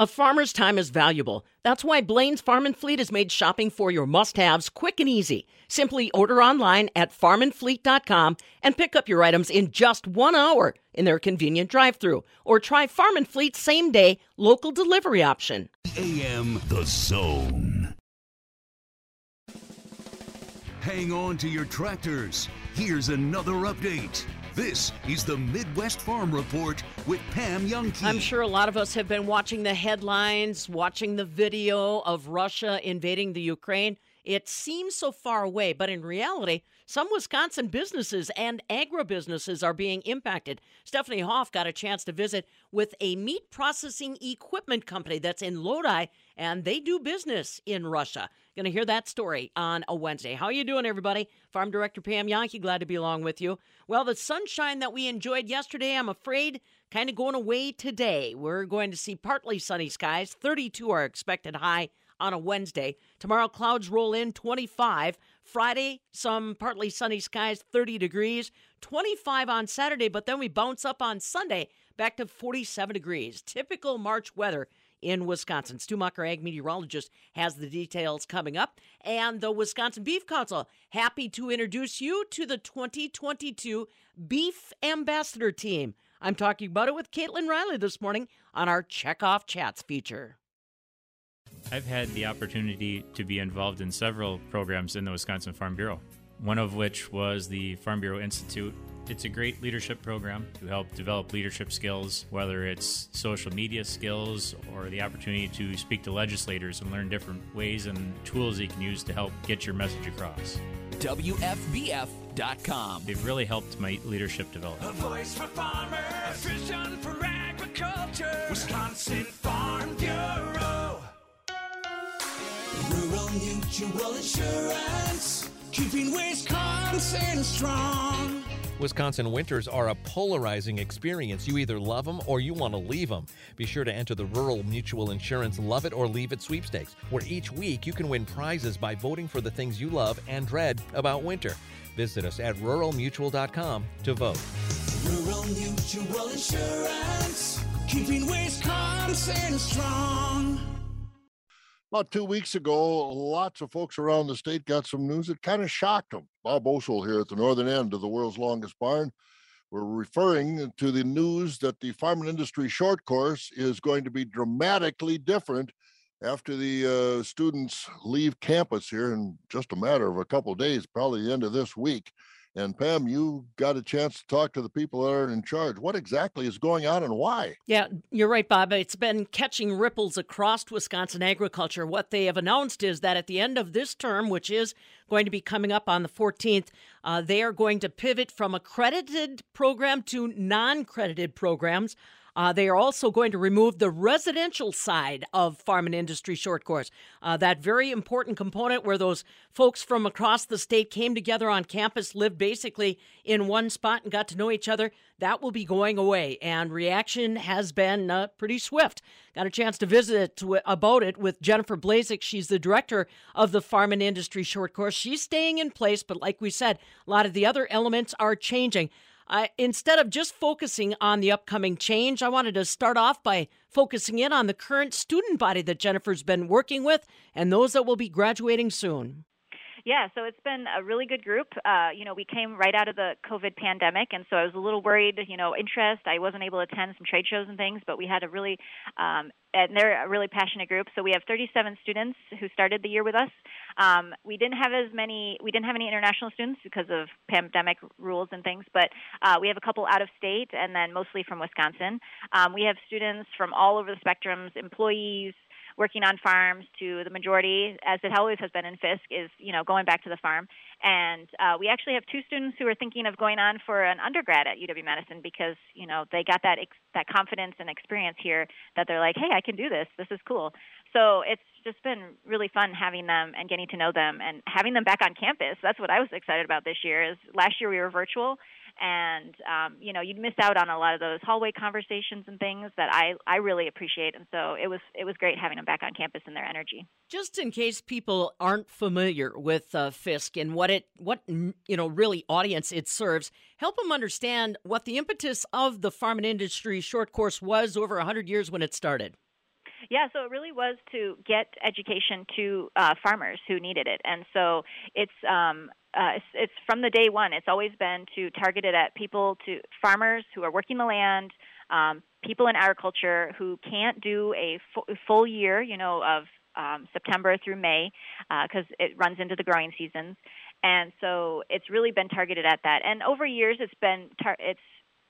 A farmer's time is valuable. That's why Blaine's Farm and Fleet has made shopping for your must-haves quick and easy. Simply order online at farmandfleet.com and pick up your items in just 1 hour in their convenient drive-through or try Farm and Fleet's same-day local delivery option. AM The Zone. Hang on to your tractors. Here's another update. This is the Midwest Farm Report with Pam Jahnke. I'm sure a lot of us have been watching the headlines, watching the video of Russia invading the Ukraine. It seems so far away, but in reality, some Wisconsin businesses and agribusinesses are being impacted. Stephanie Hoff got a chance to visit with a meat processing equipment company that's in Lodi, and they do business in Russia. Going to hear that story on a Wednesday. How are you doing, everybody? Farm Director Pam Jahnke, glad to be along with you. Well, the sunshine that we enjoyed yesterday, I'm afraid, kind of going away today. We're going to see partly sunny skies. 32 are expected high on a Wednesday. Tomorrow, clouds roll in 25. Friday, some partly sunny skies, 30 degrees. 25 on Saturday, but then we bounce up on Sunday back to 47 degrees. Typical March weather in Wisconsin. Stu ag meteorologist, has the details coming up. And the Wisconsin Beef Council, happy to introduce you to the 2022 Beef Ambassador Team. I'm talking about it with Caitlin Riley this morning on our Checkoff Chats feature. I've had the opportunity to be involved in several programs in the Wisconsin Farm Bureau, one of which was the Farm Bureau Institute. It's a great leadership program to help develop leadership skills, whether it's social media skills or the opportunity to speak to legislators and learn different ways and tools you can use to help get your message across. WFBF.com. They've really helped my leadership develop. A voice for farmers, a vision for agriculture, Wisconsin Farm Bureau. Mutual Insurance, keeping Wisconsin strong. Wisconsin winters are a polarizing experience. You either love them or you want to leave them. Be sure to enter the Rural Mutual Insurance Love It or Leave It sweepstakes, where each week you can win prizes by voting for the things you love and dread about winter. Visit us at ruralmutual.com to vote. Rural Mutual Insurance, keeping Wisconsin strong. About two weeks ago, lots of folks around the state got some news that kind of shocked them. Bob Bosold here at the northern end of the world's longest barn. We're referring to the news that the farm and industry short course is going to be dramatically different after the uh, students leave campus here in just a matter of a couple of days, probably the end of this week. And Pam, you got a chance to talk to the people that are in charge. What exactly is going on and why? Yeah, you're right, Bob. It's been catching ripples across Wisconsin agriculture. What they have announced is that at the end of this term, which is going to be coming up on the 14th, uh, they are going to pivot from accredited program to non credited programs. Uh, they are also going to remove the residential side of farm and industry short course. Uh, that very important component where those folks from across the state came together on campus, lived basically in one spot, and got to know each other. That will be going away, and reaction has been uh, pretty swift. Got a chance to visit about it with Jennifer Blazek. She's the director of the Farm and Industry Short Course. She's staying in place, but like we said, a lot of the other elements are changing. Uh, instead of just focusing on the upcoming change, I wanted to start off by focusing in on the current student body that Jennifer's been working with and those that will be graduating soon. Yeah, so it's been a really good group. Uh, you know, we came right out of the COVID pandemic, and so I was a little worried. You know, interest. I wasn't able to attend some trade shows and things, but we had a really, um, and they're a really passionate group. So we have 37 students who started the year with us. Um, we didn't have as many. We didn't have any international students because of pandemic rules and things, but uh, we have a couple out of state, and then mostly from Wisconsin. Um, we have students from all over the spectrums, employees working on farms to the majority, as it always has been in FISC, is you know going back to the farm. And uh, we actually have two students who are thinking of going on for an undergrad at UW Madison because you know they got that ex- that confidence and experience here that they're like, hey, I can do this. This is cool. So it's just been really fun having them and getting to know them and having them back on campus. That's what I was excited about this year. Is last year we were virtual and um, you know you'd miss out on a lot of those hallway conversations and things that I, I really appreciate. And so it was it was great having them back on campus and their energy. Just in case people aren't familiar with uh, FISC and what it what you know really audience it serves help them understand what the impetus of the farm and industry short course was over 100 years when it started. Yeah, so it really was to get education to uh, farmers who needed it, and so it's um, uh, it's, it's from the day one. It's always been to target it at people to farmers who are working the land, um, people in agriculture who can't do a full year, you know, of um, September through May, because uh, it runs into the growing seasons, and so it's really been targeted at that. And over years, it's been tar- it's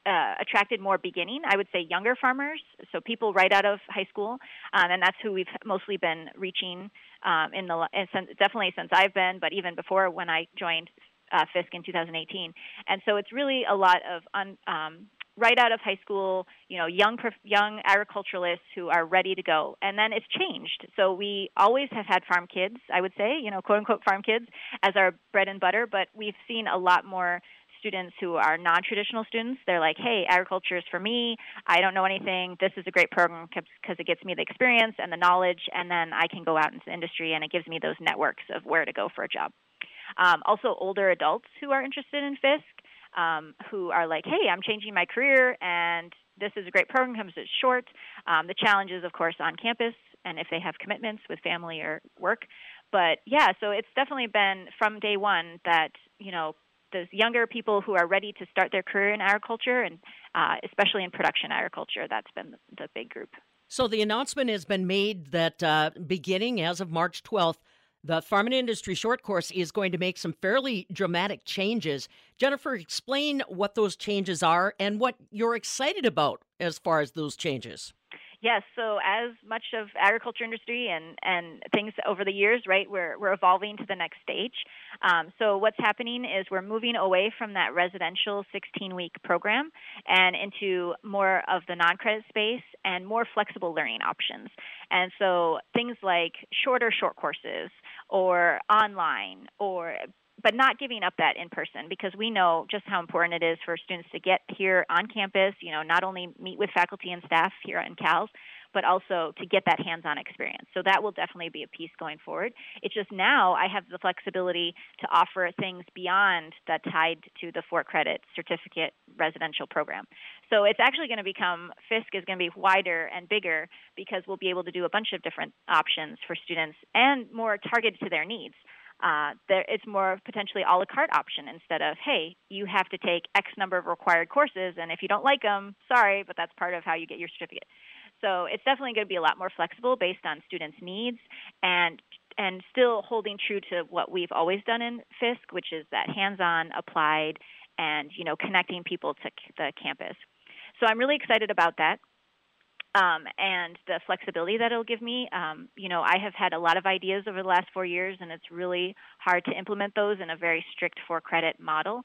uh, attracted more beginning, I would say younger farmers, so people right out of high school, um, and that's who we've mostly been reaching um, in the since, definitely since I've been, but even before when I joined uh, FISC in 2018. And so it's really a lot of un, um, right out of high school, you know, young young agriculturalists who are ready to go. And then it's changed. So we always have had farm kids, I would say, you know, quote unquote farm kids as our bread and butter, but we've seen a lot more students who are non-traditional students. They're like, "Hey, agriculture is for me. I don't know anything. This is a great program because it gets me the experience and the knowledge, and then I can go out into the industry and it gives me those networks of where to go for a job." Um, also, older adults who are interested in FISC, um, who are like, "Hey, I'm changing my career, and this is a great program because it's short." Um, the challenge is, of course, on campus, and if they have commitments with family or work. But yeah, so it's definitely been from day one that you know those younger people who are ready to start their career in agriculture and uh, especially in production agriculture. That's been the big group. So the announcement has been made that uh, beginning as of March 12th, the Farm and Industry Short Course is going to make some fairly dramatic changes. Jennifer, explain what those changes are and what you're excited about as far as those changes. Yes, so as much of agriculture industry and, and things over the years, right, we're, we're evolving to the next stage. Um, so what's happening is we're moving away from that residential 16-week program and into more of the non-credit space and more flexible learning options. And so things like shorter short courses or online or but not giving up that in person because we know just how important it is for students to get here on campus, you know, not only meet with faculty and staff here in CALS, but also to get that hands-on experience. So that will definitely be a piece going forward. It's just now I have the flexibility to offer things beyond that tied to the four credit certificate residential program. So it's actually going to become FISC is going to be wider and bigger because we'll be able to do a bunch of different options for students and more targeted to their needs uh, there, it's more of potentially a la carte option instead of, hey, you have to take X number of required courses, and if you don't like them, sorry, but that's part of how you get your certificate. So it's definitely going to be a lot more flexible based on students' needs and and still holding true to what we've always done in FISC, which is that hands-on, applied, and you know connecting people to the campus. So I'm really excited about that um, and the flexibility that it'll give me. Um, you know, I have had a lot of ideas over the last four years, and it's really hard to implement those in a very strict for credit model.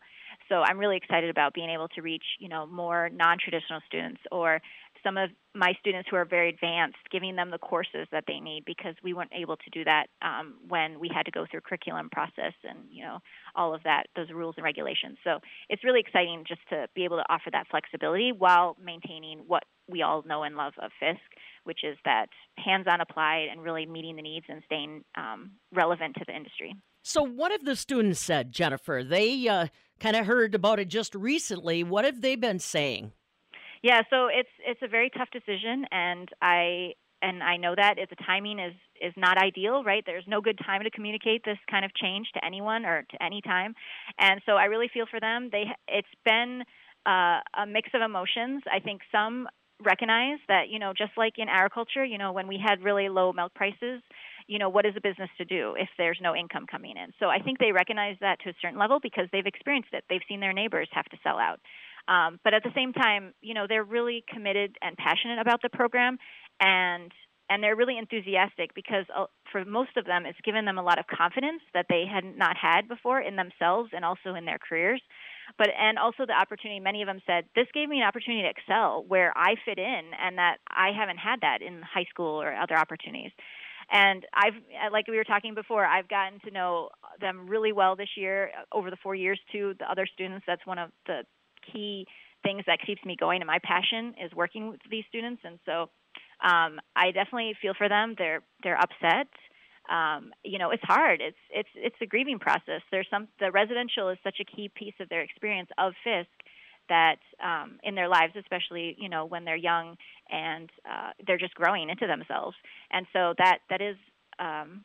So I'm really excited about being able to reach, you know, more non-traditional students or some of my students who are very advanced, giving them the courses that they need because we weren't able to do that um, when we had to go through curriculum process and you know all of that, those rules and regulations. So it's really exciting just to be able to offer that flexibility while maintaining what we all know and love of FISC, which is that hands-on applied and really meeting the needs and staying um, relevant to the industry. So, what have the students said, Jennifer? They uh, kind of heard about it just recently. What have they been saying? Yeah, so it's it's a very tough decision, and I and I know that the timing is is not ideal, right? There's no good time to communicate this kind of change to anyone or to any time, and so I really feel for them. They it's been uh, a mix of emotions. I think some recognize that you know just like in agriculture, you know when we had really low milk prices, you know what is a business to do if there's no income coming in. So I think they recognize that to a certain level because they've experienced it. They've seen their neighbors have to sell out. Um, but at the same time, you know, they're really committed and passionate about the program, and and they're really enthusiastic because uh, for most of them, it's given them a lot of confidence that they had not had before in themselves and also in their careers. But and also the opportunity. Many of them said this gave me an opportunity to excel where I fit in, and that I haven't had that in high school or other opportunities. And I've, like we were talking before, I've gotten to know them really well this year over the four years too. The other students, that's one of the key things that keeps me going and my passion is working with these students and so um, I definitely feel for them. They're they're upset. Um, you know, it's hard. It's it's it's a grieving process. There's some the residential is such a key piece of their experience of FISC that um, in their lives, especially you know when they're young and uh, they're just growing into themselves. And so that that is um,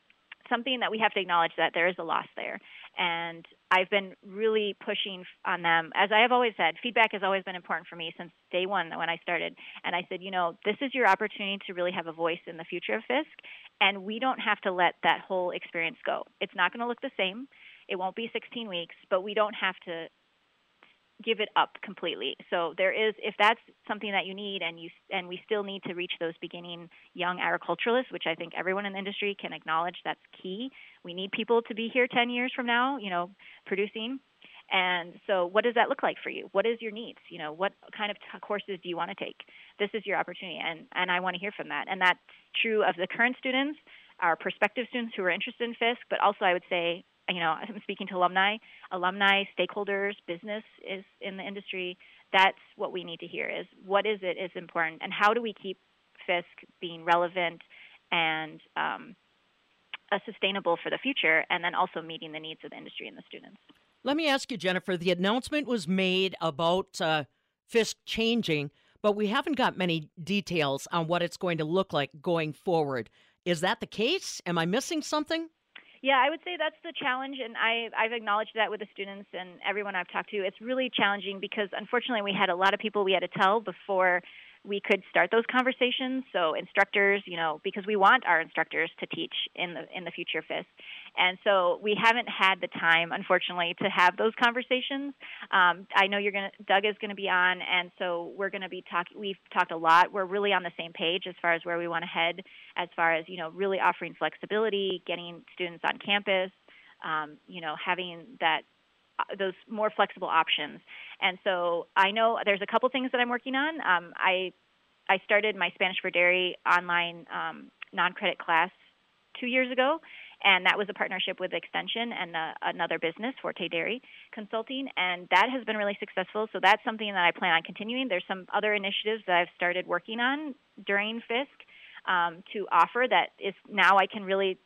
something that we have to acknowledge that there is a loss there. And I've been really pushing on them. As I have always said, feedback has always been important for me since day one when I started. And I said, you know, this is your opportunity to really have a voice in the future of FISC. And we don't have to let that whole experience go. It's not going to look the same. It won't be 16 weeks, but we don't have to give it up completely. So there is if that's something that you need and you and we still need to reach those beginning young agriculturalists, which I think everyone in the industry can acknowledge that's key. We need people to be here 10 years from now, you know, producing. And so what does that look like for you? What is your needs? You know, what kind of t- courses do you want to take? This is your opportunity and and I want to hear from that. And that's true of the current students, our prospective students who are interested in FISC, but also I would say you know, I'm speaking to alumni, alumni, stakeholders, business is in the industry. That's what we need to hear is what is it is important and how do we keep FISC being relevant and um, sustainable for the future and then also meeting the needs of the industry and the students. Let me ask you, Jennifer, the announcement was made about uh, FISC changing, but we haven't got many details on what it's going to look like going forward. Is that the case? Am I missing something? Yeah, I would say that's the challenge, and I, I've acknowledged that with the students and everyone I've talked to. It's really challenging because unfortunately we had a lot of people we had to tell before we could start those conversations. So instructors, you know, because we want our instructors to teach in the in the future FISC, and so we haven't had the time, unfortunately, to have those conversations. Um, I know you're gonna Doug is going to be on, and so we're going to be talking. We've talked a lot. We're really on the same page as far as where we want to head, as far as you know, really offering flexibility, getting students on campus, um, you know, having that those more flexible options. And so I know there's a couple things that I'm working on. Um, I I started my Spanish for Dairy online um, non-credit class two years ago, and that was a partnership with Extension and uh, another business, Forte Dairy Consulting, and that has been really successful. So that's something that I plan on continuing. There's some other initiatives that I've started working on during FISC um, to offer that is now I can really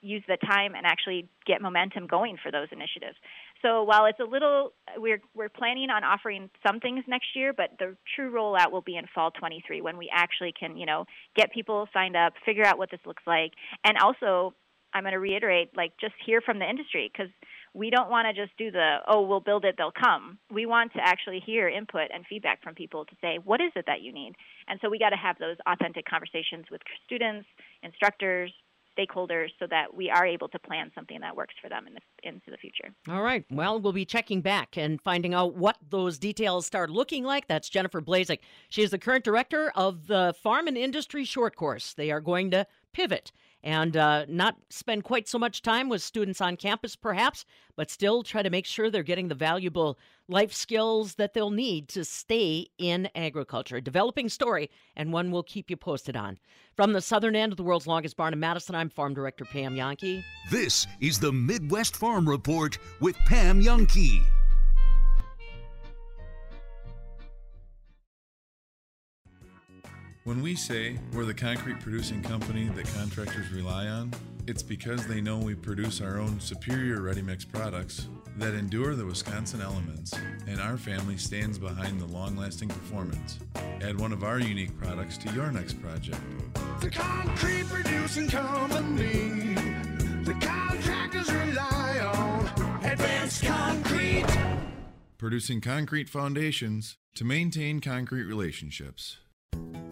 use the time and actually get momentum going for those initiatives. So while it's a little, we're we're planning on offering some things next year, but the true rollout will be in fall 23 when we actually can, you know, get people signed up, figure out what this looks like, and also I'm going to reiterate, like just hear from the industry because we don't want to just do the oh we'll build it they'll come. We want to actually hear input and feedback from people to say what is it that you need, and so we got to have those authentic conversations with students, instructors, stakeholders so that we are able to plan something that works for them in the, into the future. All right. Well, we'll be checking back and finding out what those details start looking like. That's Jennifer Blazek. She is the current director of the Farm and Industry Short Course. They are going to pivot and uh, not spend quite so much time with students on campus, perhaps, but still try to make sure they're getting the valuable life skills that they'll need to stay in agriculture. A developing story, and one we'll keep you posted on. From the southern end of the world's longest barn in Madison, I'm Farm Director Pam Jahnke. This is the Midwest Farm Report with Pam Jahnke. When we say we're the concrete producing company that contractors rely on, it's because they know we produce our own superior ready mix products that endure the Wisconsin elements, and our family stands behind the long lasting performance. Add one of our unique products to your next project. The concrete producing company. The contractors rely on advanced concrete. Producing concrete foundations to maintain concrete relationships.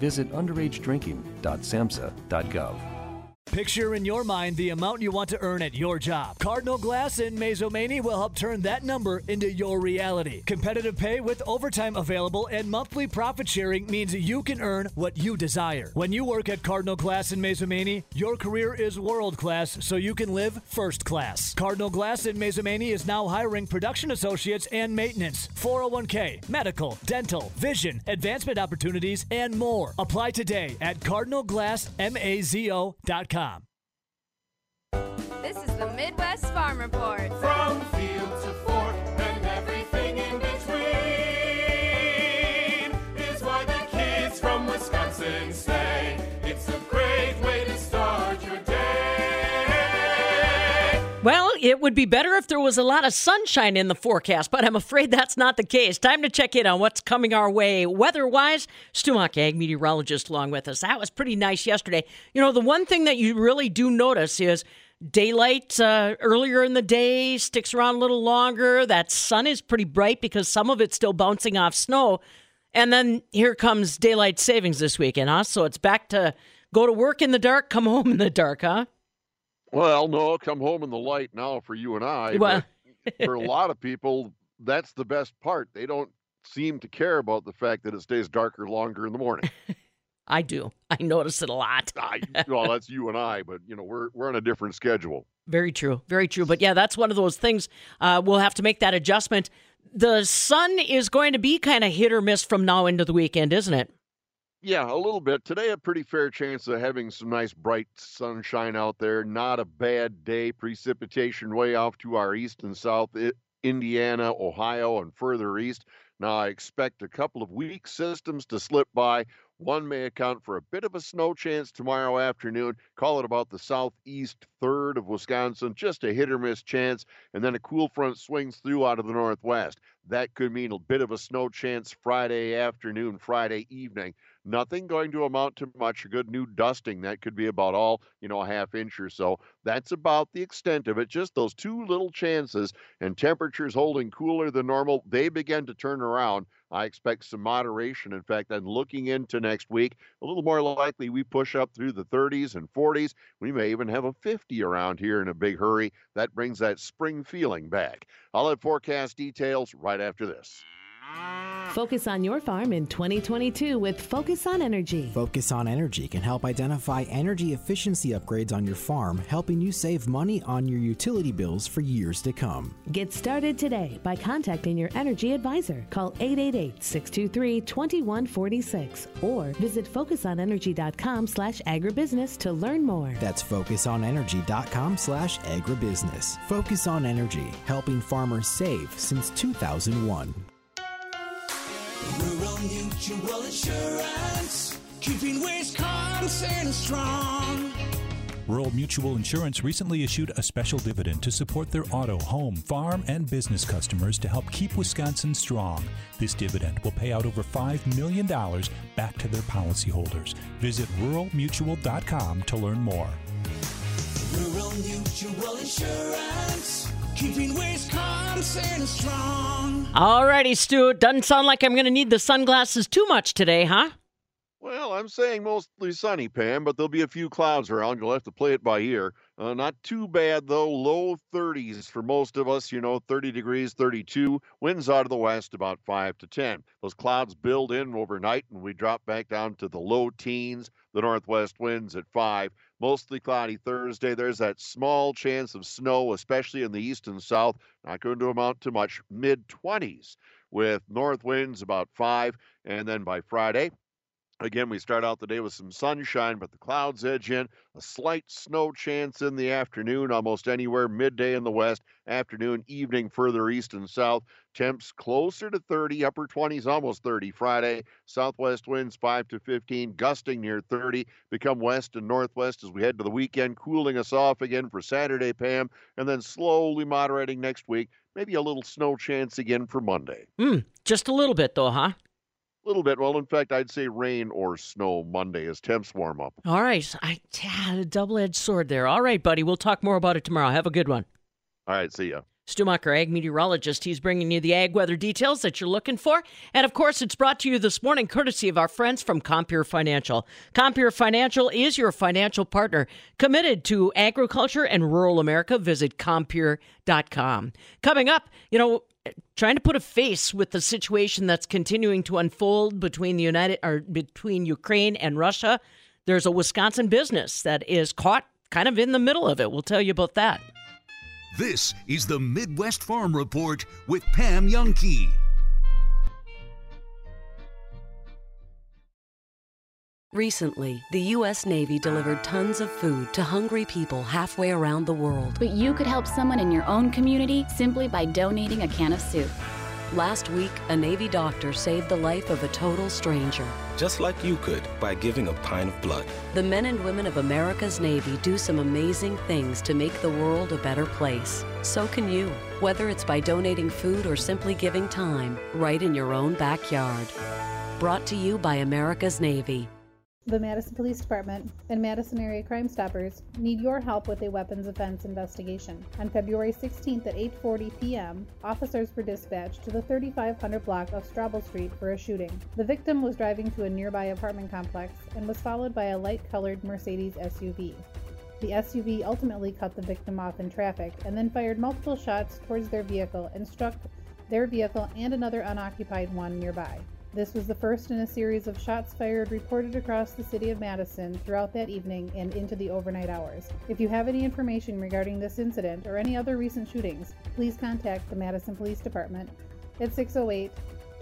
visit underagedrinking.samhsa.gov. Picture in your mind the amount you want to earn at your job. Cardinal Glass in Mazomanie will help turn that number into your reality. Competitive pay with overtime available and monthly profit sharing means you can earn what you desire. When you work at Cardinal Glass in Mazomanie, your career is world class so you can live first class. Cardinal Glass in Mazomanie is now hiring production associates and maintenance, 401k, medical, dental, vision, advancement opportunities, and more. Apply today at cardinalglassmazo.com. This is the Midwest Farm Report. From Well, it would be better if there was a lot of sunshine in the forecast, but I'm afraid that's not the case. Time to check in on what's coming our way weather wise. Stu Muck, ag meteorologist, along with us. That was pretty nice yesterday. You know, the one thing that you really do notice is daylight uh, earlier in the day sticks around a little longer. That sun is pretty bright because some of it's still bouncing off snow. And then here comes daylight savings this weekend, huh? So it's back to go to work in the dark, come home in the dark, huh? Well, no, come home in the light now for you and I. Well- for a lot of people, that's the best part. They don't seem to care about the fact that it stays darker longer in the morning. I do. I notice it a lot. I, well, that's you and I, but you know we're we're on a different schedule. Very true. Very true. But yeah, that's one of those things. Uh, we'll have to make that adjustment. The sun is going to be kind of hit or miss from now into the weekend, isn't it? Yeah, a little bit. Today, a pretty fair chance of having some nice bright sunshine out there. Not a bad day. Precipitation way off to our east and south, Indiana, Ohio, and further east. Now, I expect a couple of weak systems to slip by. One may account for a bit of a snow chance tomorrow afternoon. Call it about the southeast third of Wisconsin, just a hit or miss chance. And then a cool front swings through out of the northwest. That could mean a bit of a snow chance Friday afternoon, Friday evening. Nothing going to amount to much. A good new dusting. That could be about all, you know, a half inch or so. That's about the extent of it. Just those two little chances and temperatures holding cooler than normal. They begin to turn around. I expect some moderation. In fact, I'm looking into next week. A little more likely we push up through the 30s and 40s. We may even have a 50 around here in a big hurry. That brings that spring feeling back. I'll have forecast details right after this. Focus on your farm in 2022 with Focus on Energy. Focus on Energy can help identify energy efficiency upgrades on your farm, helping you save money on your utility bills for years to come. Get started today by contacting your energy advisor. Call 888-623-2146 or visit focusonenergy.com slash agribusiness to learn more. That's focusonenergy.com slash agribusiness. Focus on Energy, helping farmers save since 2001. Rural Mutual Insurance, keeping Wisconsin strong. Rural Mutual Insurance recently issued a special dividend to support their auto, home, farm, and business customers to help keep Wisconsin strong. This dividend will pay out over $5 million back to their policyholders. Visit ruralmutual.com to learn more. Rural Mutual Insurance, keeping Wisconsin strong. All righty, Stu. Doesn't sound like I'm going to need the sunglasses too much today, huh? Well, I'm saying mostly sunny, Pam, but there'll be a few clouds around. You'll have to play it by ear. Uh, not too bad, though. Low 30s for most of us, you know, 30 degrees, 32. Winds out of the west about 5 to 10. Those clouds build in overnight, and we drop back down to the low teens. The northwest winds at 5. Mostly cloudy Thursday. There's that small chance of snow, especially in the east and south. Not going to amount to much. Mid 20s with north winds about 5. And then by Friday, Again, we start out the day with some sunshine, but the clouds edge in. A slight snow chance in the afternoon, almost anywhere midday in the west, afternoon, evening further east and south. Temps closer to 30, upper 20s, almost 30 Friday. Southwest winds 5 to 15, gusting near 30, become west and northwest as we head to the weekend, cooling us off again for Saturday, Pam, and then slowly moderating next week. Maybe a little snow chance again for Monday. Hmm, just a little bit, though, huh? A little bit. Well, in fact, I'd say rain or snow Monday as temps warm up. All right. I yeah, a double-edged sword there. All right, buddy. We'll talk more about it tomorrow. Have a good one. All right, see ya. Stumacher, ag meteorologist. He's bringing you the ag weather details that you're looking for. And of course, it's brought to you this morning courtesy of our friends from Compeer Financial. Compeer Financial is your financial partner committed to agriculture and rural America. Visit Compeer.com. Coming up, you know, trying to put a face with the situation that's continuing to unfold between the United or between Ukraine and Russia. There's a Wisconsin business that is caught kind of in the middle of it. We'll tell you about that. This is the Midwest Farm Report with Pam Jahnke. Recently, the U.S. Navy delivered tons of food to hungry people halfway around the world. But you could help someone in your own community simply by donating a can of soup. Last week, a Navy doctor saved the life of a total stranger. Just like you could by giving a pint of blood. The men and women of America's Navy do some amazing things to make the world a better place. So can you, whether it's by donating food or simply giving time, right in your own backyard. Brought to you by America's Navy. The Madison Police Department and Madison Area Crime Stoppers need your help with a weapons offense investigation. On February 16th at 8:40 p.m., officers were dispatched to the 3500 block of Straubel Street for a shooting. The victim was driving to a nearby apartment complex and was followed by a light-colored Mercedes SUV. The SUV ultimately cut the victim off in traffic and then fired multiple shots towards their vehicle and struck their vehicle and another unoccupied one nearby. This was the first in a series of shots fired reported across the city of Madison throughout that evening and into the overnight hours. If you have any information regarding this incident or any other recent shootings, please contact the Madison Police Department at 608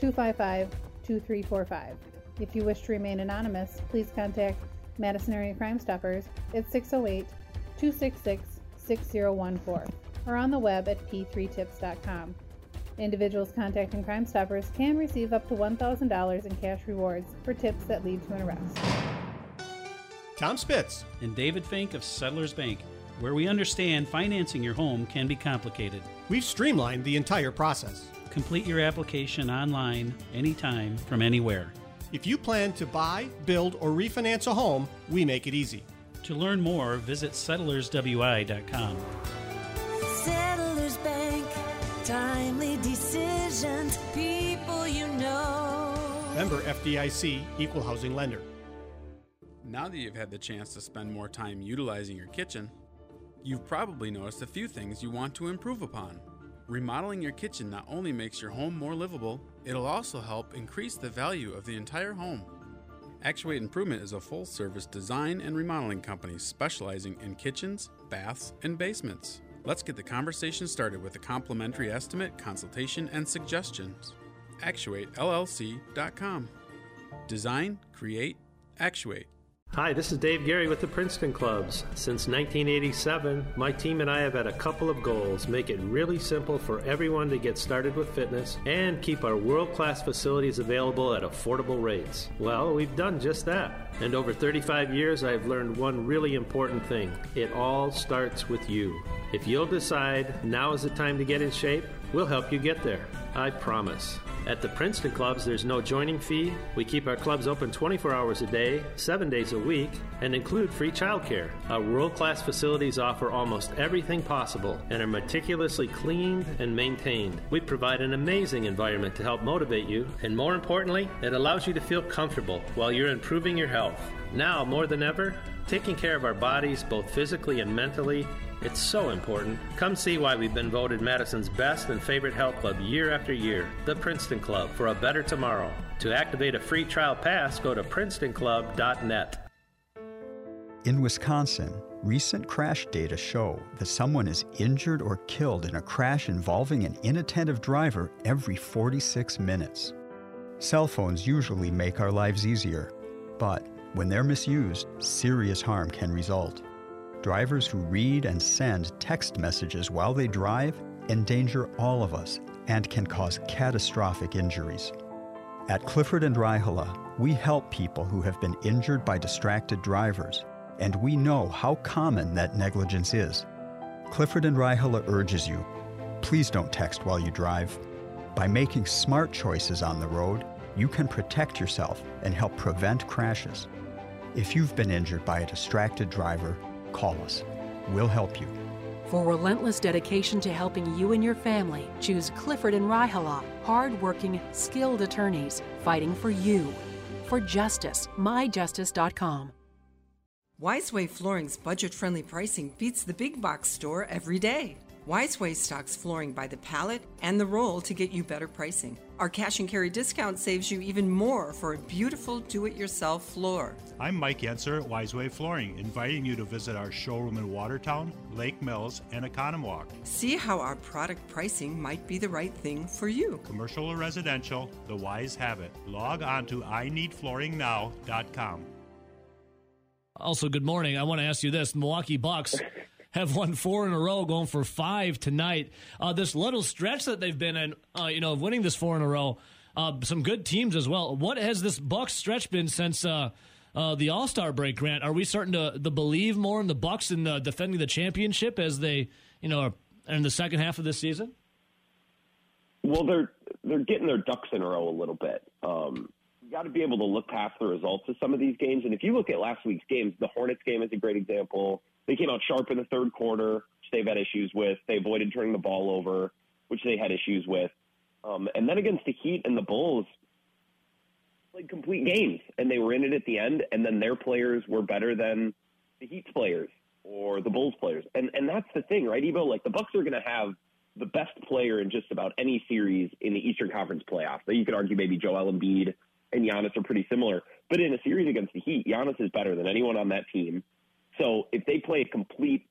255 2345. If you wish to remain anonymous, please contact Madison Area Crime Stoppers at 608 266 6014 or on the web at p3tips.com. Individuals contacting Crime Stoppers can receive up to $1,000 in cash rewards for tips that lead to an arrest. Tom Spitz and David Fink of Settlers Bank, where we understand financing your home can be complicated. We've streamlined the entire process. Complete your application online, anytime, from anywhere. If you plan to buy, build, or refinance a home, we make it easy. To learn more, visit settlerswi.com. Member FDIC, Equal Housing Lender. Now that you've had the chance to spend more time utilizing your kitchen, you've probably noticed a few things you want to improve upon. Remodeling your kitchen not only makes your home more livable, it'll also help increase the value of the entire home. Actuate Improvement is a full service design and remodeling company specializing in kitchens, baths, and basements. Let's get the conversation started with a complimentary estimate, consultation, and suggestions. ActuateLLC.com. Design, create, actuate. Hi, this is Dave Gary with the Princeton Clubs. Since 1987, my team and I have had a couple of goals make it really simple for everyone to get started with fitness and keep our world class facilities available at affordable rates. Well, we've done just that. And over 35 years, I've learned one really important thing it all starts with you. If you'll decide now is the time to get in shape, we'll help you get there. I promise. At the Princeton Clubs, there's no joining fee. We keep our clubs open 24 hours a day, 7 days a week, and include free childcare. Our world class facilities offer almost everything possible and are meticulously cleaned and maintained. We provide an amazing environment to help motivate you, and more importantly, it allows you to feel comfortable while you're improving your health. Now, more than ever, taking care of our bodies, both physically and mentally, it's so important. Come see why we've been voted Madison's best and favorite health club year after year, the Princeton Club, for a better tomorrow. To activate a free trial pass, go to princetonclub.net. In Wisconsin, recent crash data show that someone is injured or killed in a crash involving an inattentive driver every 46 minutes. Cell phones usually make our lives easier, but when they're misused, serious harm can result. Drivers who read and send text messages while they drive endanger all of us and can cause catastrophic injuries. At Clifford and Raihala, we help people who have been injured by distracted drivers, and we know how common that negligence is. Clifford and Raihala urges you please don't text while you drive. By making smart choices on the road, you can protect yourself and help prevent crashes. If you've been injured by a distracted driver, call us. We'll help you. For relentless dedication to helping you and your family, choose Clifford and Raihala, hard-working, skilled attorneys fighting for you. For justice, myjustice.com. Wiseway Flooring's budget friendly pricing beats the big box store every day. Wiseway stocks flooring by the pallet and the roll to get you better pricing. Our cash and carry discount saves you even more for a beautiful do it yourself floor. I'm Mike Yenser at Wiseway Flooring, inviting you to visit our showroom in Watertown, Lake Mills, and Oconomowoc. See how our product pricing might be the right thing for you. Commercial or residential, the Wise have it. Log on to ineedflooringnow.com. Also, good morning. I want to ask you this: Milwaukee Bucks have won four in a row, going for five tonight. Uh, this little stretch that they've been in, uh, you know, winning this four in a row. Uh, some good teams as well. What has this Bucks stretch been since uh, uh, the All Star break? Grant, are we starting to, to believe more in the Bucks and uh, defending the championship as they, you know, are in the second half of this season? Well, they're they're getting their ducks in a row a little bit. Um, you got to be able to look past the results of some of these games. And if you look at last week's games, the Hornets game is a great example. They came out sharp in the third quarter, which they've had issues with. They avoided turning the ball over, which they had issues with. Um, and then against the Heat and the Bulls, played complete games, and they were in it at the end. And then their players were better than the Heat's players or the Bulls players. And and that's the thing, right, Evo? Like the Bucks are going to have the best player in just about any series in the Eastern Conference playoffs. So you could argue maybe Joel Embiid and Giannis are pretty similar. But in a series against the Heat, Giannis is better than anyone on that team. So if they play a complete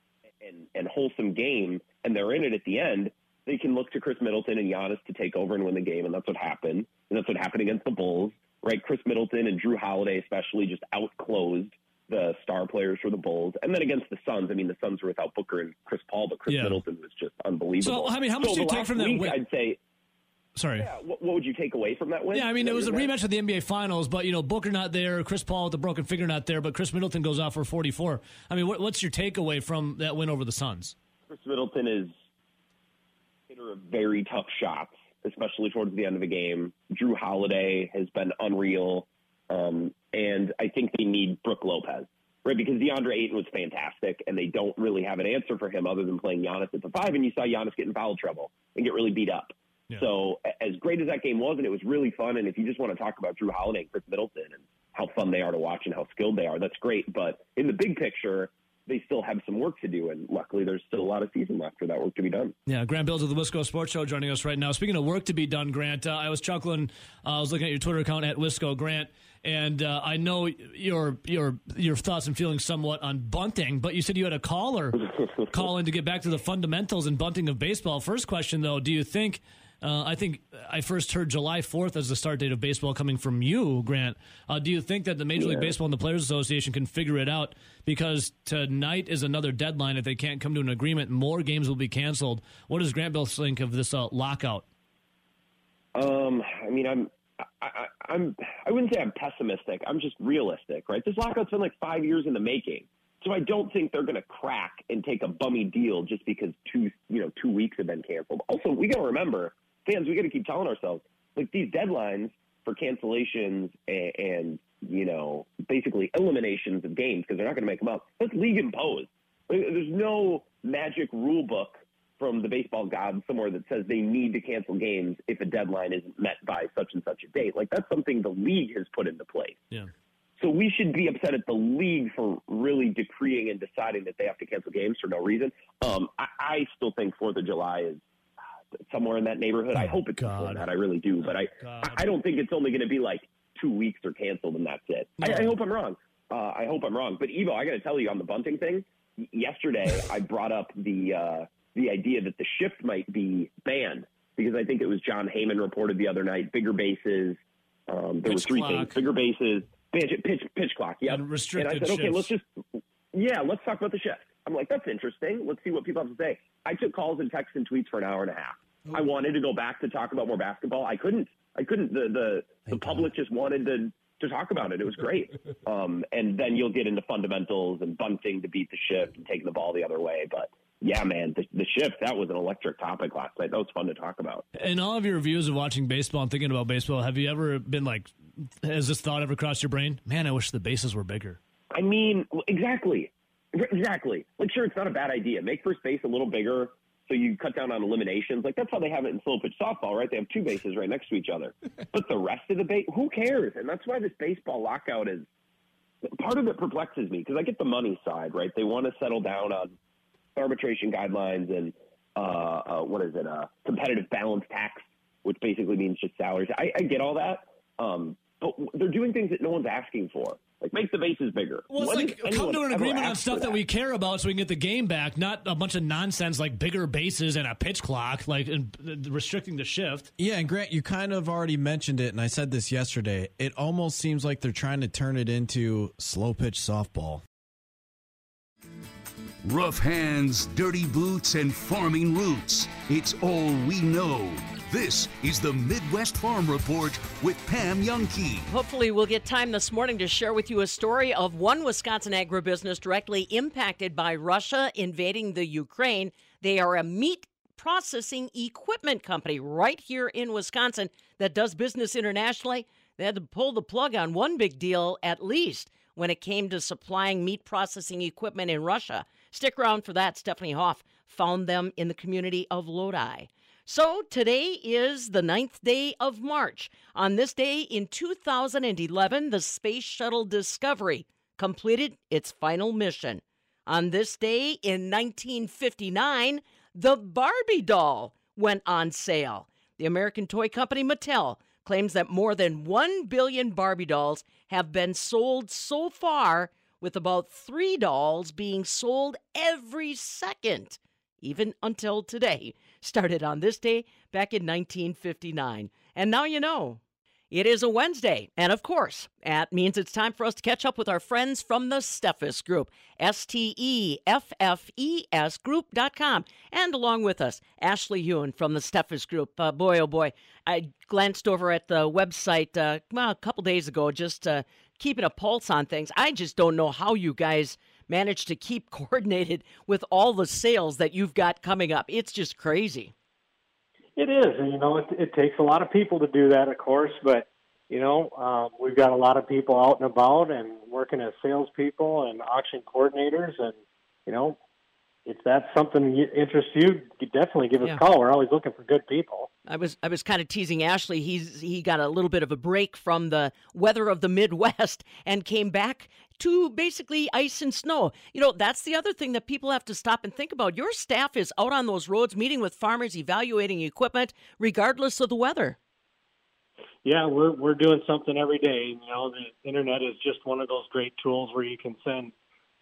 and, and wholesome game and they're in it at the end, they can look to Khris Middleton and Giannis to take over and win the game. And that's what happened. And that's what happened against the Bulls, right? Khris Middleton and Jrue Holiday especially just outclosed the star players for the Bulls. And then against the Suns, I mean, the Suns were without Booker and Chris Paul, but Khris Yeah. Middleton was just unbelievable. So, I mean, how much So do you take from that week, win? I'd say, Sorry. yeah, what, what would you take away from that win? Yeah, I mean, it was a rematch of the NBA Finals, but you know, Booker not there, Chris Paul with the broken finger not there, but Khris Middleton goes off for 44. I mean, what, what's your takeaway from that win over the Suns? Khris Middleton is hitter of very tough shots, especially towards the end of the game. Jrue Holiday has been unreal, um, and I think they need Brook Lopez, right? Because DeAndre Ayton was fantastic, and they don't really have an answer for him other than playing Giannis at the five. And you saw Giannis get in foul trouble and get really beat up. So as great as that game was, and it was really fun. And if you just want to talk about Jrue Holiday and Khris Middleton and how fun they are to watch and how skilled they are, that's great. But in the big picture, they still have some work to do, and luckily there's still a lot of season left for that work to be done. Yeah, Grant Bills of the Wisco Sports Show joining us right now. Speaking of work to be done, Grant, uh, I was chuckling. Uh, I was looking at your Twitter account at Wisco Grant, and uh, I know your your your thoughts and feelings somewhat on bunting, but you said you had a caller call in to get back to the fundamentals and bunting of baseball. First question though, do you think? Uh, I think I first heard July 4th as the start date of baseball coming from you, Grant. Uh, do you think that the Major League Baseball and the Players Association can figure it out? Because tonight is another deadline. If they can't come to an agreement, more games will be canceled. What does Grant Bill think of this uh, lockout? Um, I mean, I'm, I, I, I'm, I wouldn't say I'm pessimistic. I'm just realistic, right? This lockout's been like five years in the making, so I don't think they're going to crack and take a bummy deal just because two, you know, two weeks have been canceled. Also, we got to remember, fans, we got to keep telling ourselves like these deadlines for cancellations and, and you know, basically eliminations of games because they're not going to make them up. That's league imposed. There's no magic rule book from the baseball gods somewhere that says they need to cancel games if a deadline isn't met by such and such a date. Like that's something the league has put into place. Yeah. So we should be upset at the league for really decreeing and deciding that they have to cancel games for no reason. Um, I, I still think Fourth of July is somewhere in that neighborhood. I hope it's before that. I really do, but I I- I don't think it's only going to be like two weeks or canceled and that's it. I, I hope I'm wrong. Uh, I hope I'm wrong. But Evo, I got to tell you on the bunting thing. Yesterday, I brought up the uh, the idea that the shift might be banned because I think it was Jon Heyman reported the other night bigger bases. Um, there Pitch were three clock. things: bigger bases, pitch pitch, pitch clock. Yeah, And restricted I said, okay, let's just yeah, let's talk about the shift. I'm like, that's interesting. Let's see what people have to say. I took calls and texts and tweets for an hour and a half. I wanted to go back to talk about more basketball. I couldn't. I couldn't. The the, the public just wanted to to talk about it. It was great. Um, and then you'll get into fundamentals and bunting to beat the shift and taking the ball the other way. But yeah, man, the, the shift that was an electric topic last night. That was fun to talk about. In all of your reviews of watching baseball and thinking about baseball, have you ever been like, has this thought ever crossed your brain? Man, I wish the bases were bigger. I mean, exactly. Exactly. Like, sure, it's not a bad idea. Make first base a little bigger so you cut down on eliminations. Like, that's how they have it in slow pitch softball, right? They have two bases right next to each other. But the rest of the base, who cares? And that's why this baseball lockout is part of it perplexes me because I get the money side, right? They want to settle down on arbitration guidelines and uh, uh, what is it, uh, competitive balance tax, which basically means just salaries. I, I get all that, um, but they're doing things that no one's asking for. Like make the bases bigger. Well, it's When like come to an agreement on stuff for that? we care about so we can get the game back, not a bunch of nonsense like bigger bases and a pitch clock, like and uh, restricting the shift. Yeah, and Grant, you kind of already mentioned it, and I said this yesterday. It almost seems like they're trying to turn it into slow pitch softball. Rough hands, dirty boots, and farming roots. It's all we know. This is the Midwest Farm Report with Pam Jahnke. Hopefully, we'll get time this morning to share with you a story of one Wisconsin agribusiness directly impacted by Russia invading the Ukraine. They are a meat processing equipment company right here in Wisconsin that does business internationally. They had to pull the plug on one big deal at least when it came to supplying meat processing equipment in Russia. Stick around for that. Stephanie Hoff found them in the community of Lodi. So today is the ninth day of March. On this day in 2011, the Space Shuttle Discovery completed its final mission. On this day in 1959, the Barbie doll went on sale. The American toy company Mattel claims that more than 1 billion Barbie dolls have been sold so far, with about three dolls being sold every second, even until today. Started on this day back in 1959. And now you know. It is a Wednesday, and of course, that means it's time for us to catch up with our friends from the Steffes Group, S T E F F E S Group.com. And along with us, Ashley Huhn from the Steffes Group. Uh, boy, oh boy, I glanced over at the website uh, well, a couple days ago, just uh, keeping a pulse on things. I just don't know how you guys manage to keep coordinated with all the sales that you've got coming up. It's just crazy. It is, and you know, it, it takes a lot of people to do that, of course. But you know, um, we've got a lot of people out and about and working as salespeople and auction coordinators, and you know, if that's something that interests you, you definitely give us Yeah. a call. We're always looking for good people. I was I was kind of teasing Ashley. He's he got a little bit of a break from the weather of the Midwest and came back to basically ice and snow. You know, that's the other thing that people have to stop and think about. Your staff is out on those roads meeting with farmers, evaluating equipment regardless of the weather. Yeah, we're we're doing something every day. You know, the internet is just one of those great tools where you can send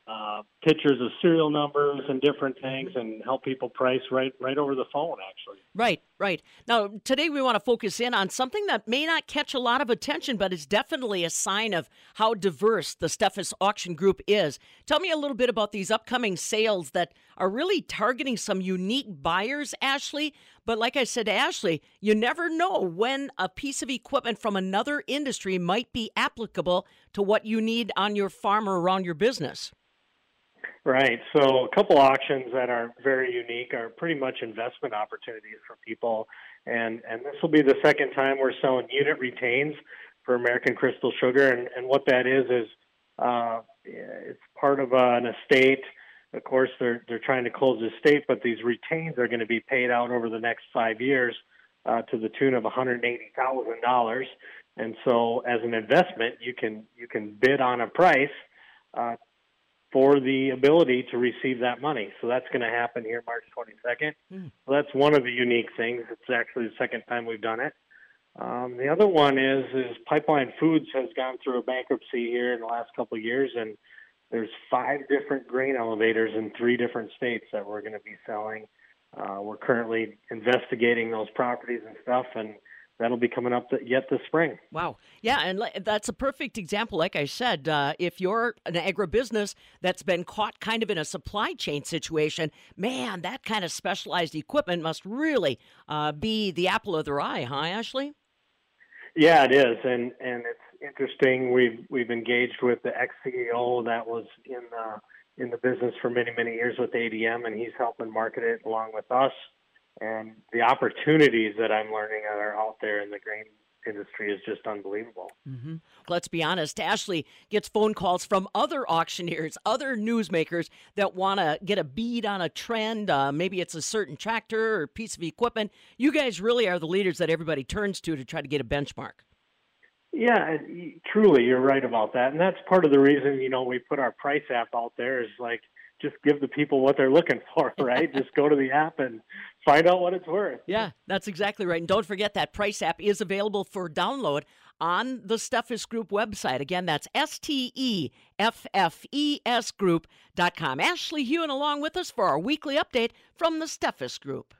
uh, pictures of serial numbers and different things, and help people price right right over the phone. Actually. Right, right. Now, today we want to focus in on something that may not catch a lot of attention, but is definitely a sign of how diverse the Steffes Auction Group is. Tell me a little bit about these upcoming sales that are really targeting some unique buyers, Ashley. But like I said to Ashley, you never know when a piece of equipment from another industry might be applicable to what you need on your farm or around your business. Right. So a couple auctions that are very unique are pretty much investment opportunities for people, and and this will be the second time we're selling unit retains for American Crystal Sugar, and and what that is is uh, it's part of an estate. Of course, they're they're trying to close the estate, but these retains are going to be paid out over the next five years uh, to the tune of one hundred eighty thousand dollars. And so, as an investment, you can you can bid on a price uh, for the ability to receive that money. So that's going to happen here March 22nd. Hmm. So that's one of the unique things. It's actually the second time we've done it. Um, the other one is is Pipeline Foods has gone through a bankruptcy here in the last couple of years, and there's five different grain elevators in three different states that we're going to be selling. Uh, we're currently investigating those properties and stuff, and that'll be coming up yet this spring. Wow. Yeah, and that's a perfect example. Like I said, uh, if you're an agribusiness that's been caught kind of in a supply chain situation, man, that kind of specialized equipment must really uh, be the apple of their eye, huh, Ashley? Yeah, it is, and and it's interesting. We've we've engaged with the ex CEO that was in the in the business for many many years with ADM, and he's helping market it along with us. And the opportunities that I'm learning that are out there in the grain industry is just unbelievable. Mm-hmm. Let's be honest, Ashley gets phone calls from other auctioneers, other newsmakers that want to get a bead on a trend. Uh, maybe it's a certain tractor or piece of equipment. You guys really are the leaders that everybody turns to to try to get a benchmark. Yeah, truly, you're right about that, and that's part of the reason you know we put our price app out there is like just give the people what they're looking for, right? just go to the app and find out what it's worth. Yeah, that's exactly right. And don't forget that price app is available for download on the Steffes Group website. Again, that's S T E F F E S Group.com. Ashley Huhn along with us for our weekly update from the Steffes Group.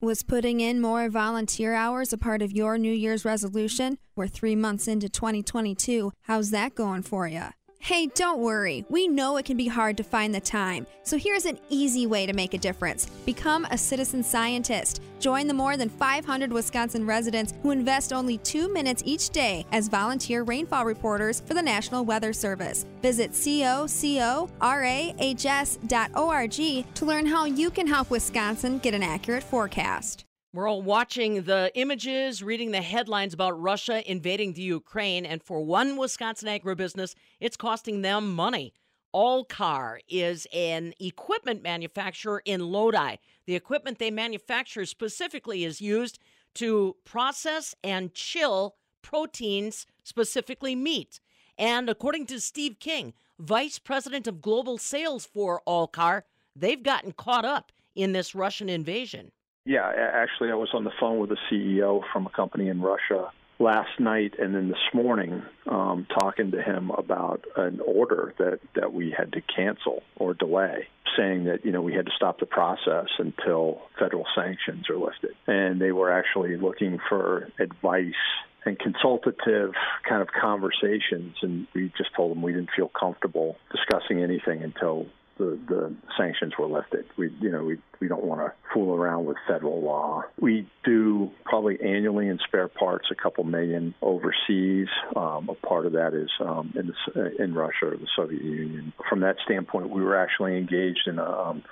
Was putting in more volunteer hours a part of your New Year's resolution? We're three months into 2022. How's that going for you? Hey, don't worry. We know it can be hard to find the time. So here's an easy way to make a difference become a citizen scientist. Join the more than 500 Wisconsin residents who invest only two minutes each day as volunteer rainfall reporters for the National Weather Service. Visit cocorahs.org to learn how you can help Wisconsin get an accurate forecast. We're all watching the images, reading the headlines about Russia invading the Ukraine, and for one Wisconsin agribusiness, it's costing them money. Alkar is an equipment manufacturer in Lodi. The equipment they manufacture specifically is used to process and chill proteins, specifically meat. And according to Steve King, vice president of global sales for Alkar, they've gotten caught up in this Russian invasion. Yeah, actually, I was on the phone with a CEO from a company in Russia last night and then this morning um, talking to him about an order that, that we had to cancel or delay, saying that, you know, we had to stop the process until federal sanctions are lifted. And they were actually looking for advice and consultative kind of conversations and we just told them we didn't feel comfortable discussing anything until the, the sanctions were lifted. We, you know, we, we don't want to fool around with federal law. We do probably annually in spare parts a couple million overseas. Um, a part of that is um, in, the, in Russia or the Soviet Union. From that standpoint, we were actually engaged in a um,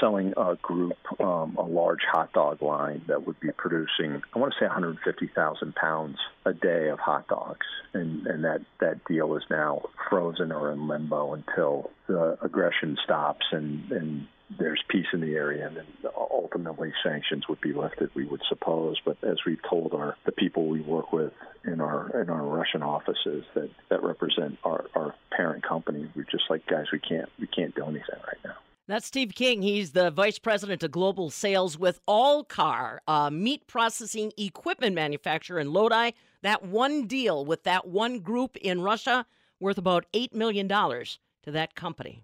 selling a group um, a large hot dog line that would be producing, I want to say 150,000 pounds a day of hot dogs, and and that that deal is now frozen or in limbo until the aggression stops and and there's peace in the area, and then ultimately sanctions would be lifted, we would suppose. But as we've told our the people we work with in our in our Russian offices that that represent our our parent company, we're just like guys, we can't we can't do anything right now. That's Steve King. He's the vice president of global sales with Alkar, a meat processing equipment manufacturer in Lodi. That one deal with that one group in Russia worth about $8 million to that company.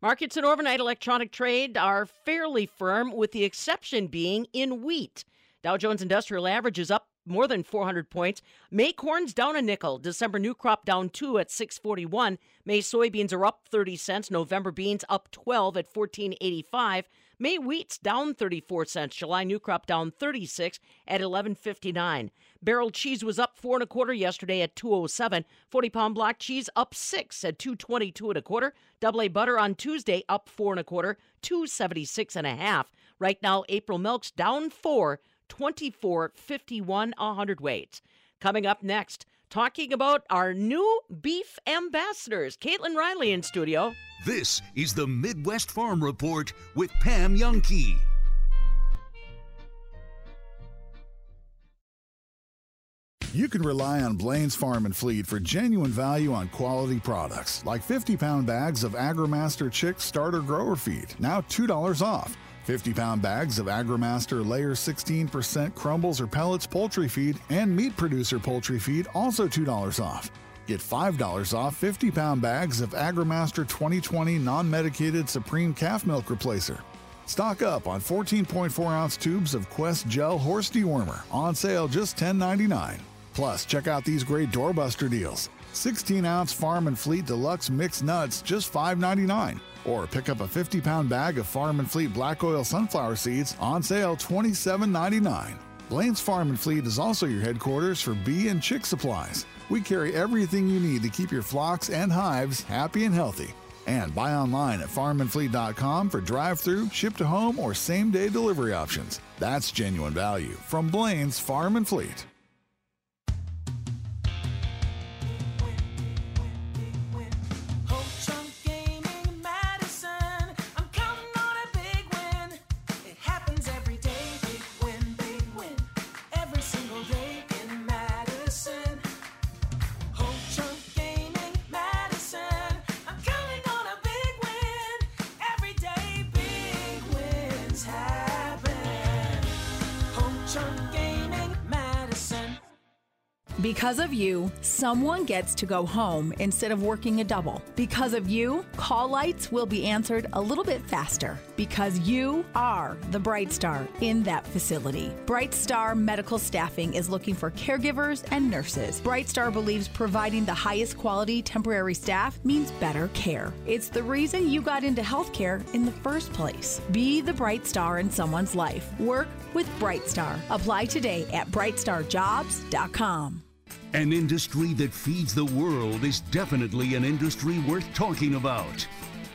Markets in overnight electronic trade are fairly firm, with the exception being in wheat. Dow Jones Industrial Average is up more than 400 points. May corn's down a nickel. December new crop down 2 at 641. May soybeans are up 30 cents. November beans up 12 at 1485. May wheat's down 34 cents. July new crop down 36 at 1159. Barrel cheese was up four and a quarter yesterday at 207. 40 pound block cheese up six at 222 and a quarter. Double A butter on Tuesday up four and a quarter, 276 and a half. Right now, April milk's down four 24 51 100 weight. Coming up next, talking about our new beef ambassadors. Caitlin Riley in studio. This is the Midwest Farm Report with Pam Jahnke. You can rely on Blain's Farm and Fleet for genuine value on quality products, like 50 pound bags of AgriMaster Chick Starter Grower Feed, now $2 off. 50 pound bags of AgriMaster Layer 16% crumbles or pellets poultry feed and meat producer poultry feed also $2 off. Get $5 off 50 pound bags of AgriMaster 2020 non medicated Supreme Calf Milk Replacer. Stock up on 14.4 ounce tubes of Quest Gel Horse Dewormer on sale just $10.99. Plus, check out these great doorbuster deals 16 ounce Farm and Fleet Deluxe Mixed Nuts just $5.99 or pick up a 50 pound bag of Farm and Fleet black oil sunflower seeds on sale $27.99. Blain's Farm and Fleet is also your headquarters for bee and chick supplies. We carry everything you need to keep your flocks and hives happy and healthy. And buy online at farmandfleet.com for drive through, ship to home, or same day delivery options. That's genuine value from Blain's Farm and Fleet. Because of you, someone gets to go home instead of working a double. Because of you, call lights will be answered a little bit faster. Because you are the Bright Star in that facility. Bright Star Medical Staffing is looking for caregivers and nurses. Bright Star believes providing the highest quality temporary staff means better care. It's the reason you got into healthcare in the first place. Be the Bright Star in someone's life. Work with Bright Star. Apply today at brightstarjobs.com. An industry that feeds the world is definitely an industry worth talking about.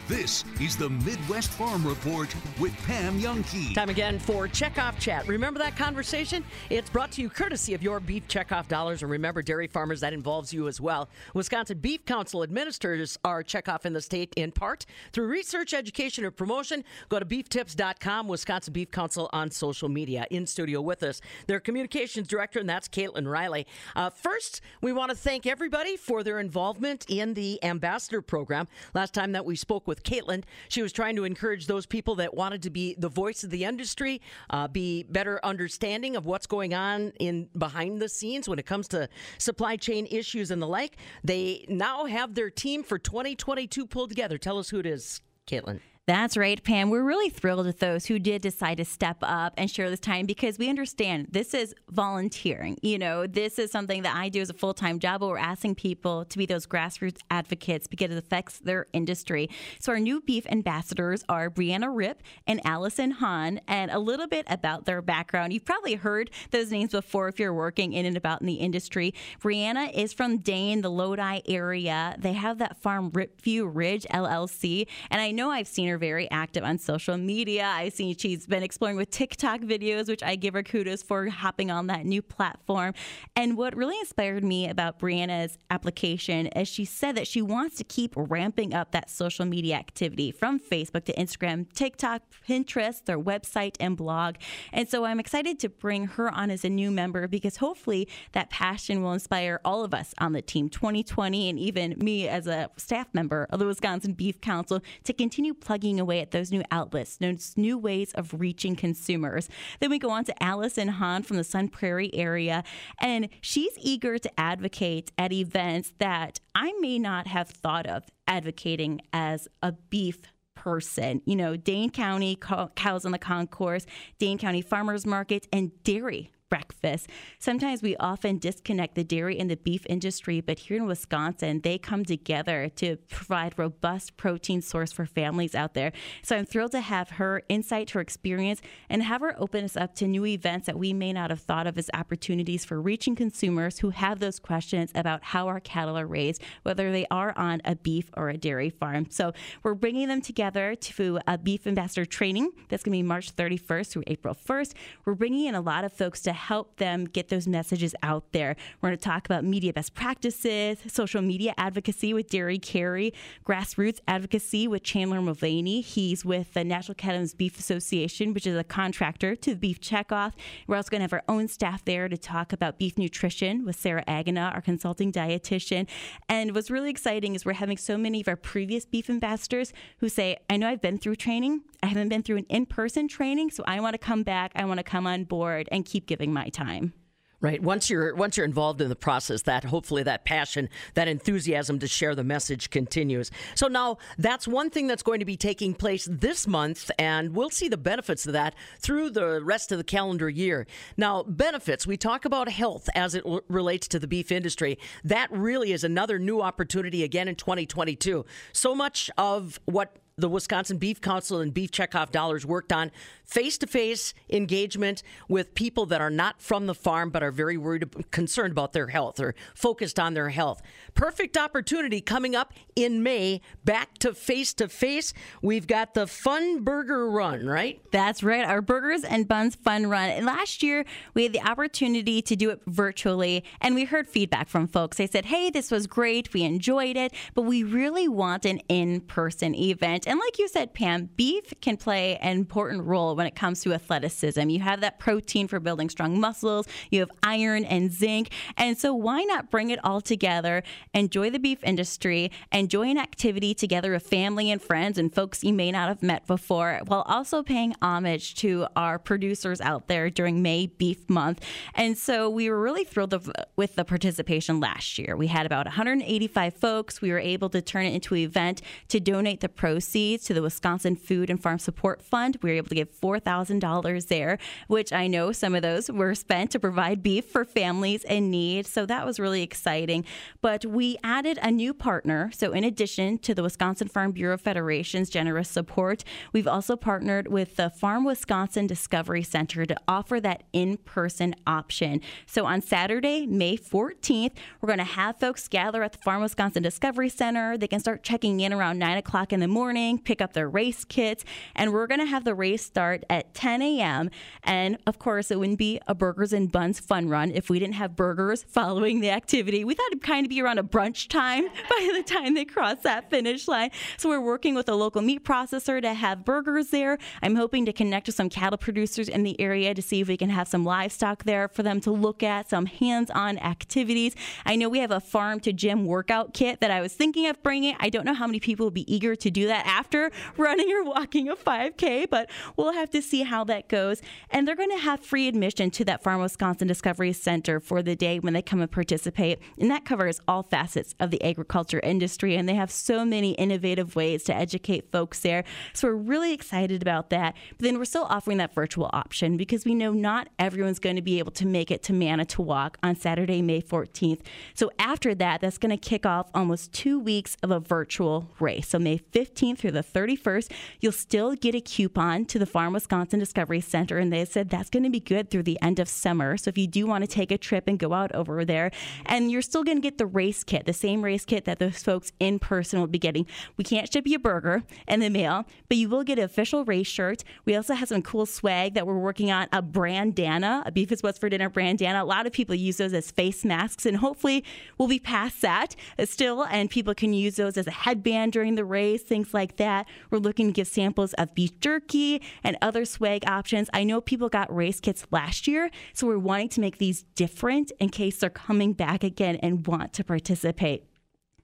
This is the Midwest Farm Report with Pam Jahnke. Time again for Checkoff Chat. Remember that conversation? It's brought to you courtesy of your beef checkoff dollars. And remember, dairy farmers, that involves you as well. Wisconsin Beef Council administers our checkoff in the state in part through research, education, or promotion. Go to beeftips.com, Wisconsin Beef Council on social media. In studio with us, their communications director, and that's Caitlin Riley. Uh, first, we want to thank everybody for their involvement in the ambassador program. Last time that we spoke with Caitlin, she was trying to encourage those people that wanted to be the voice of the industry, uh, be better understanding of what's going on in behind the scenes when it comes to supply chain issues and the like. They now have their team for 2022 pulled together. Tell us who it is, Caitlin. That's right, Pam. We're really thrilled with those who did decide to step up and share this time because we understand this is volunteering. You know, this is something that I do as a full time job, but we're asking people to be those grassroots advocates because it affects their industry. So, our new beef ambassadors are Brianna Rip and Allison Hahn, and a little bit about their background. You've probably heard those names before if you're working in and about in the industry. Brianna is from Dane, the Lodi area. They have that farm Ripview Ridge LLC, and I know I've seen her very active on social media. I see she's been exploring with TikTok videos, which I give her kudos for hopping on that new platform. And what really inspired me about Brianna's application is she said that she wants to keep ramping up that social media activity from Facebook to Instagram, TikTok, Pinterest, their website, and blog. And so I'm excited to bring her on as a new member because hopefully that passion will inspire all of us on the team 2020 and even me as a staff member of the Wisconsin Beef Council to continue plugging away at those new outlets, those new ways of reaching consumers. Then we go on to Allison Hahn from the Sun Prairie area, and she's eager to advocate at events that I may not have thought of advocating as a beef person. You know, Dane County Cows on the Concourse, Dane County Farmers Market, and dairy breakfast. Sometimes we often disconnect the dairy and the beef industry, but here in Wisconsin, they come together to provide robust protein source for families out there. So I'm thrilled to have her insight, her experience, and have her open us up to new events that we may not have thought of as opportunities for reaching consumers who have those questions about how our cattle are raised, whether they are on a beef or a dairy farm. So we're bringing them together to a beef ambassador training that's going to be March 31st through April 1st. We're bringing in a lot of folks to help them get those messages out there. We're going to talk about media best practices, social media advocacy with Derry Carey, grassroots advocacy with Chandler Mulvaney. He's with the National Cattlemen's Beef Association, which is a contractor to the Beef Checkoff. We're also going to have our own staff there to talk about beef nutrition with Sarah Agana, our consulting dietitian. And what's really exciting is we're having so many of our previous beef ambassadors who say, I know I've been through training. I haven't been through an in person training, so I want to come back. I want to come on board and keep giving my time. Right. Once you're once you're involved in the process, that hopefully that passion, that enthusiasm to share the message continues. So now that's one thing that's going to be taking place this month, and we'll see the benefits of that through the rest of the calendar year. Now, benefits. We talk about health as it l- relates to the beef industry. That really is another new opportunity again in 2022. So much of what the Wisconsin Beef Council and Beef Checkoff Dollars worked on face to face engagement with people that are not from the farm but are very worried, concerned about their health or focused on their health. Perfect opportunity coming up in May, back to face to face. We've got the Fun Burger Run, right? That's right, our Burgers and Buns Fun Run. And last year, we had the opportunity to do it virtually, and we heard feedback from folks. They said, hey, this was great, we enjoyed it, but we really want an in person event. And like you said, Pam, beef can play an important role when it comes to athleticism. You have that protein for building strong muscles, you have iron and zinc. And so, why not bring it all together, enjoy the beef industry, enjoy an activity together with family and friends and folks you may not have met before, while also paying homage to our producers out there during May Beef Month. And so, we were really thrilled with the participation last year. We had about 185 folks. We were able to turn it into an event to donate the proceeds to the Wisconsin Food and Farm Support Fund. We were able to give $4,000 there, which I know some of those were spent to provide beef for families in need. So that was really exciting. But we added a new partner. So, in addition to the Wisconsin Farm Bureau Federation's generous support, we've also partnered with the Farm Wisconsin Discovery Center to offer that in person option. So, on Saturday, May 14th, we're going to have folks gather at the Farm Wisconsin Discovery Center. They can start checking in around 9 o'clock in the morning, pick up their race kits, and we're going to have the race start at 10 a.m. And of course, it wouldn't be a burgers and buns fun run if we didn't have burgers following the activity. We thought it'd kind of be around a brunch time by the time they cross that finish line. So we're working with a local meat processor to have burgers there. I'm hoping to connect with some cattle producers in the area to see if we can have some livestock there for them to look at, some hands on activities. I know we have a farm to gym workout kit that I was thinking of bringing. I don't know how many people would be eager to do that after running or walking a 5K, but we'll have to see how that goes. And they're going to have free admission to that Farm Wisconsin Discovery Center for the day when they come and participate. And that covers all facets of the agriculture industry. And they have so many innovative ways to educate folks there. So we're really excited about that. But then we're still offering that virtual option because we know not everyone's going to be able to make it to Manitowoc on Saturday, May 14th. So after that, that's going to kick off almost two weeks of a virtual race. So May 15th through the 31st, you'll still get a coupon to the Farm Wisconsin Discovery Center. And they said that's going to be good through the end of summer. So if you do want to take a trip and go out over there, and you're still going to get the race kit, the same race kit that those folks in person will be getting. We can't ship you a burger in the mail, but you will get an official race shirt. We also have some cool swag that we're working on a brandana, a Beef is What's for Dinner brandana. A lot of people use those as face masks, and hopefully we'll be past that still, and people can use those as a headband during the race, things like that. We're looking to give samples of beef jerky and other swag options. I know people got race kits last year, so we're wanting to make these different in case they're coming back again and want to participate.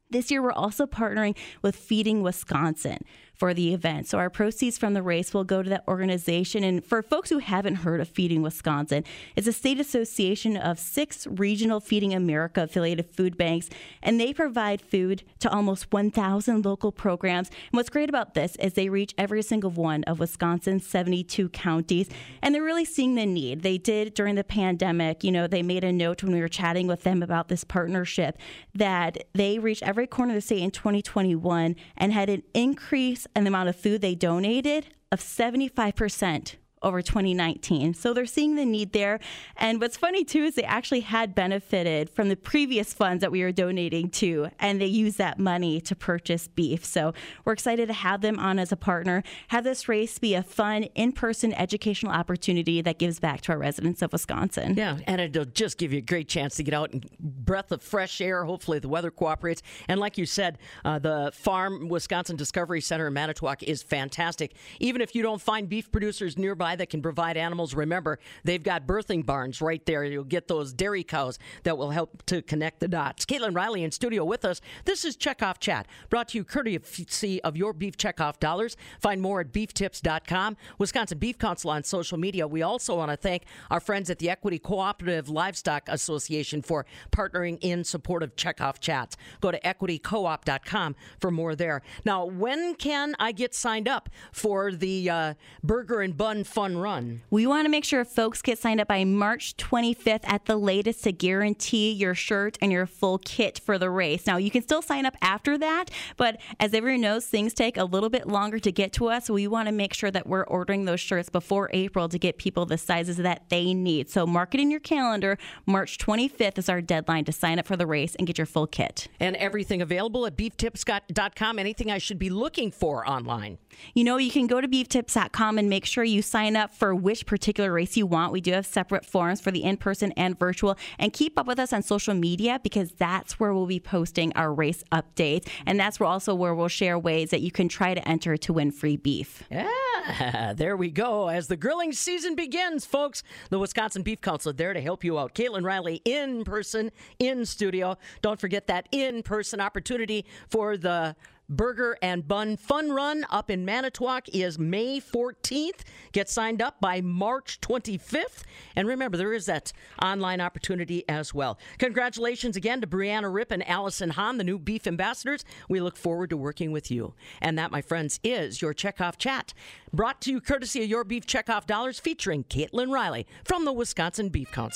This year, we're also partnering with Feeding Wisconsin for the event. So our proceeds from the race will go to that organization. And for folks who haven't heard of Feeding Wisconsin, it's a state association of six regional Feeding America affiliated food banks, and they provide food to almost 1,000 local programs. And what's great about this is they reach every single one of Wisconsin's 72 counties, and they're really seeing the need. They did during the pandemic, you know, they made a note when we were chatting with them about this partnership that they reached every corner of the state in 2021 and had an increase in the amount of food they donated of 75% over 2019. So they're seeing the need there. And what's funny too is they actually had benefited from the previous funds that we were donating to, and they use that money to purchase beef. So we're excited to have them on as a partner, have this race be a fun, in person educational opportunity that gives back to our residents of Wisconsin. Yeah, and it'll just give you a great chance to get out and breath of fresh air. Hopefully, the weather cooperates. And like you said, uh, the Farm Wisconsin Discovery Center in Manitowoc is fantastic. Even if you don't find beef producers nearby, that can provide animals. Remember, they've got birthing barns right there. You'll get those dairy cows that will help to connect the dots. Caitlin Riley in studio with us. This is Checkoff Chat, brought to you courtesy of your beef checkoff dollars. Find more at beeftips.com. Wisconsin Beef Council on social media. We also want to thank our friends at the Equity Cooperative Livestock Association for partnering in support of Checkoff Chats. Go to equitycoop.com for more there. Now, when can I get signed up for the uh, Burger and Bun Fun Run? We want to make sure folks get signed up by March 25th at the latest to guarantee your shirt and your full kit for the race. Now, you can still sign up after that, but as everyone knows, things take a little bit longer to get to us. So we want to make sure that we're ordering those shirts before April to get people the sizes that they need. So mark it in your calendar. March 25th is our deadline to sign up for the race and get your full kit. And everything available at beeftips.com. Anything I should be looking for online? You know, you can go to beeftips.com and make sure you sign sign up for which particular race you want. We do have separate forms for the in person and virtual. And keep up with us on social media because that's where we'll be posting our race updates. And that's where also where we'll share ways that you can try to enter to win free beef. Yeah, there we go. As the grilling season begins, folks, the Wisconsin Beef Council there to help you out. Caitlin Riley in person, in studio. Don't forget that in person opportunity for the Burger and Bun Fun Run up in Manitowoc is May 14th. Get signed up by March 25th. And remember, there is that online opportunity as well. Congratulations again to Brianna Rip and Allison Hahn, the new beef ambassadors. We look forward to working with you. And that, my friends, is your Checkoff Chat. Brought to you courtesy of your Beef Checkoff Dollars featuring Caitlin Riley from the Wisconsin Beef Council.